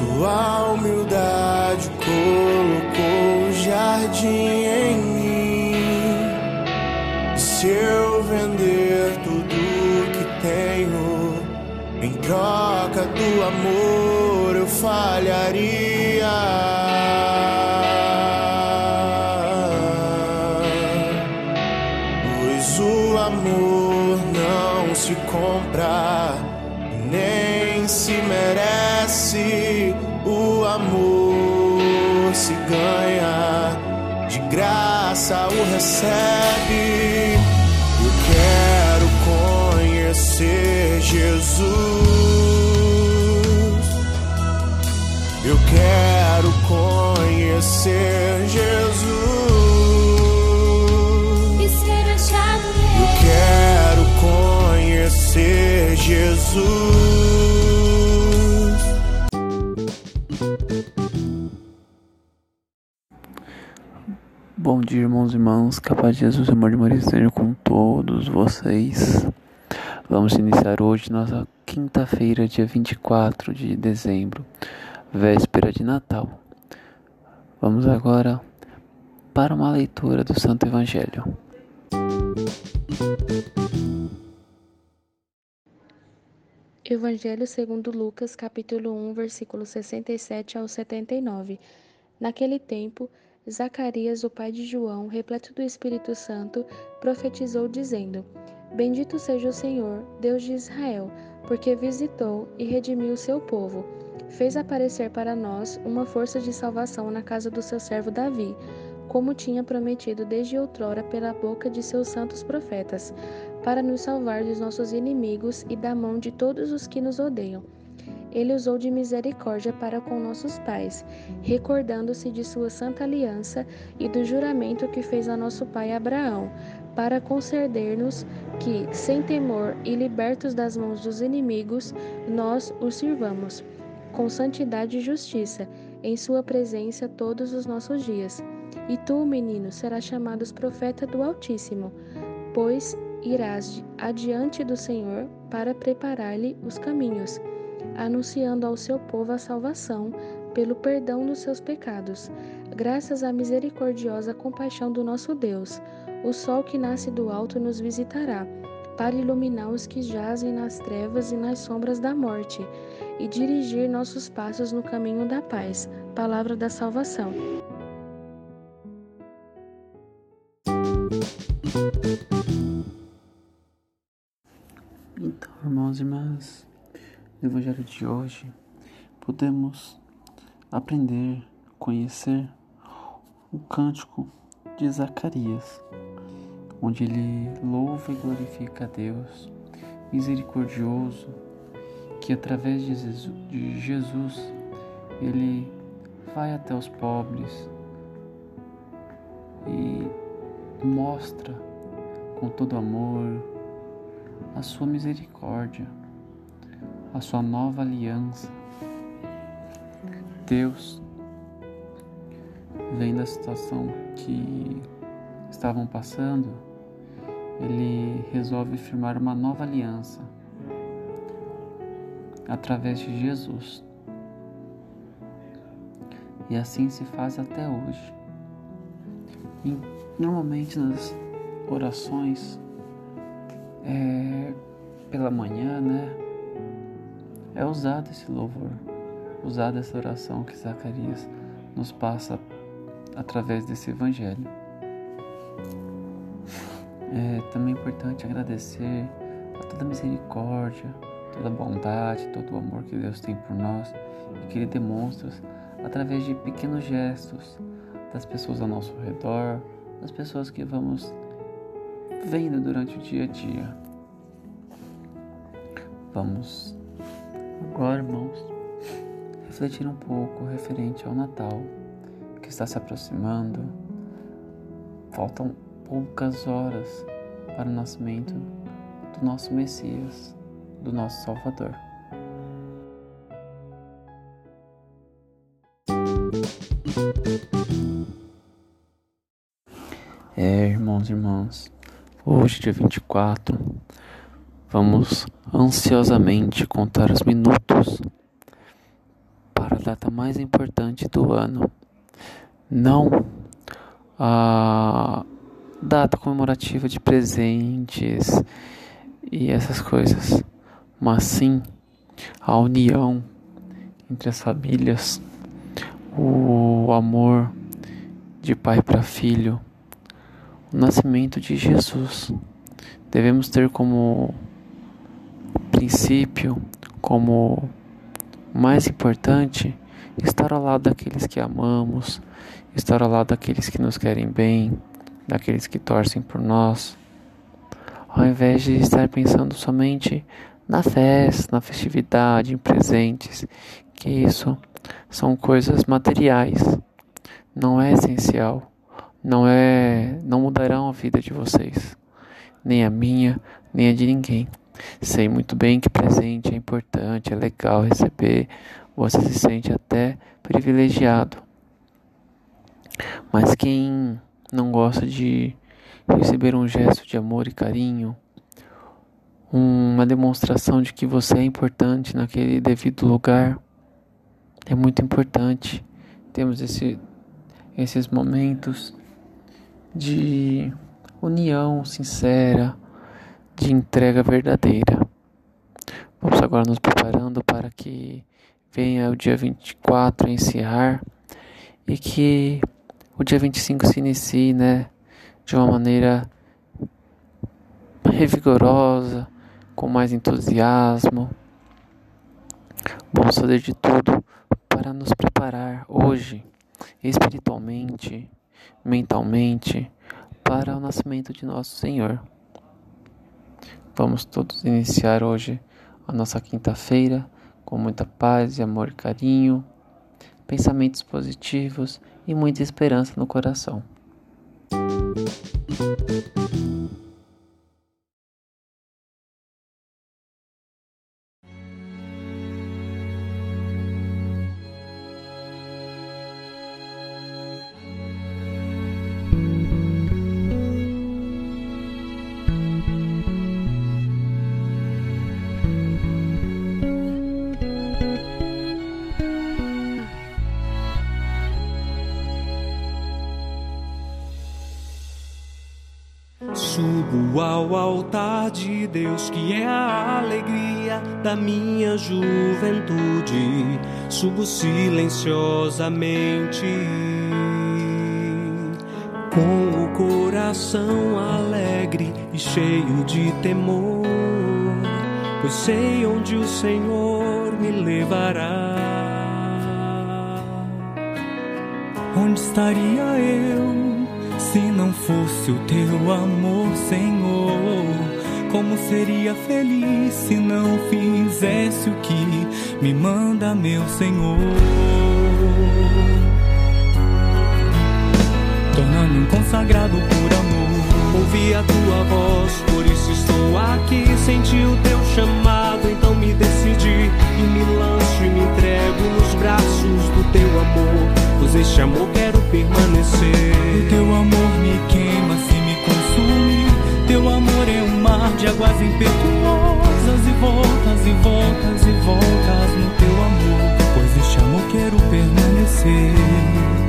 Sua humildade colocou o jardim em mim. Se eu vender tudo que tenho em troca do amor, eu falharia. se compra, nem se merece. Amor se ganha, de graça o recebe. Eu quero conhecer Jesus. Eu quero conhecer Jesus. ser Jesus. Dia, irmãos e irmãs. Capaz de Jesus, amor de Maria, esteja com todos vocês. Vamos iniciar hoje nossa quinta-feira, dia 24 de dezembro, véspera de Natal. Vamos agora para uma leitura do Santo Evangelho. Evangelho segundo Lucas, capítulo 1, versículos 67 ao 79. Naquele tempo, Zacarias, o pai de João, repleto do Espírito Santo, profetizou dizendo: Bendito seja o Senhor, Deus de Israel, porque visitou e redimiu o seu povo. Fez aparecer para nós uma força de salvação na casa do seu servo Davi, como tinha prometido desde outrora pela boca de seus santos profetas para nos salvar dos nossos inimigos e da mão de todos os que nos odeiam. Ele usou de misericórdia para com nossos pais, recordando-se de sua santa aliança e do juramento que fez a nosso pai Abraão, para conceder-nos que, sem temor e libertos das mãos dos inimigos, nós o sirvamos, com santidade e justiça, em sua presença todos os nossos dias. E tu, menino, serás chamado profeta do Altíssimo, pois irás adiante do Senhor para preparar-lhe os caminhos, anunciando ao seu povo a salvação pelo perdão dos seus pecados, graças à misericordiosa compaixão do nosso Deus. O sol que nasce do alto nos visitará, para iluminar os que jazem nas trevas e nas sombras da morte, e dirigir nossos passos no caminho da paz. Palavra da salvação. Então, irmãos e irmãs, no Evangelho de hoje, podemos aprender, conhecer o cântico de Zacarias, onde ele louva e glorifica a Deus, misericordioso, que através de Jesus ele vai até os pobres e mostra com todo amor, a sua misericórdia, a sua nova aliança. Deus, vendo a situação que estavam passando, ele resolve firmar uma nova aliança através de Jesus. E assim se faz até hoje. E normalmente nas orações é, pela manhã, né? É usado esse louvor, usada essa oração que Zacarias nos passa através desse evangelho. É também importante agradecer a toda a misericórdia, toda a bondade, todo o amor que Deus tem por nós e que Ele demonstra através de pequenos gestos das pessoas ao nosso redor, das pessoas que vamos vendo durante o dia a dia. Vamos agora, irmãos, refletir um pouco referente ao Natal que está se aproximando. Faltam poucas horas para o nascimento do nosso Messias, do nosso Salvador. É, irmãos e irmãs, Hoje, dia 24, vamos ansiosamente contar os minutos para a data mais importante do ano. Não a data comemorativa de presentes e essas coisas, mas sim a união entre as famílias, o amor de pai para filho, o nascimento de Jesus. Devemos ter como princípio, como mais importante, estar ao lado daqueles que amamos, estar ao lado daqueles que nos querem bem, daqueles que torcem por nós, ao invés de estar pensando somente na festa, na festividade, em presentes, que isso são coisas materiais, não é essencial, não é, não mudarão a vida de vocês, nem a minha, nem a de ninguém. Sei muito bem que presente é importante, é legal receber, você se sente até privilegiado. Mas quem não gosta de receber um gesto de amor e carinho, uma demonstração de que você é importante naquele devido lugar. É muito importante. Temos esse, esses momentos de união sincera, de entrega verdadeira. Vamos agora nos preparando para que venha o dia 24 a encerrar e que o dia 25 se inicie, né, de uma maneira revigorosa, com mais entusiasmo. Vamos fazer de tudo para nos preparar hoje, espiritualmente, mentalmente, para o nascimento de nosso Senhor. Vamos todos iniciar hoje a nossa quinta-feira com muita paz e amor e carinho, pensamentos positivos e muita esperança no coração. Ao altar de Deus, que é a alegria da minha juventude. Subo silenciosamente, com o coração alegre e cheio de temor, pois sei onde o Senhor me levará. Onde estaria eu? Se não fosse o teu amor, Senhor, como seria feliz se não fizesse o que me manda, meu Senhor? Tornando-me consagrado por amor. Ouvi a tua voz, por isso estou aqui. Senti o teu chamado, permanecer. O teu amor me queima, se me consome. Teu amor é um mar de águas impetuosas e voltas e voltas e voltas no teu amor. Pois este amor quero permanecer.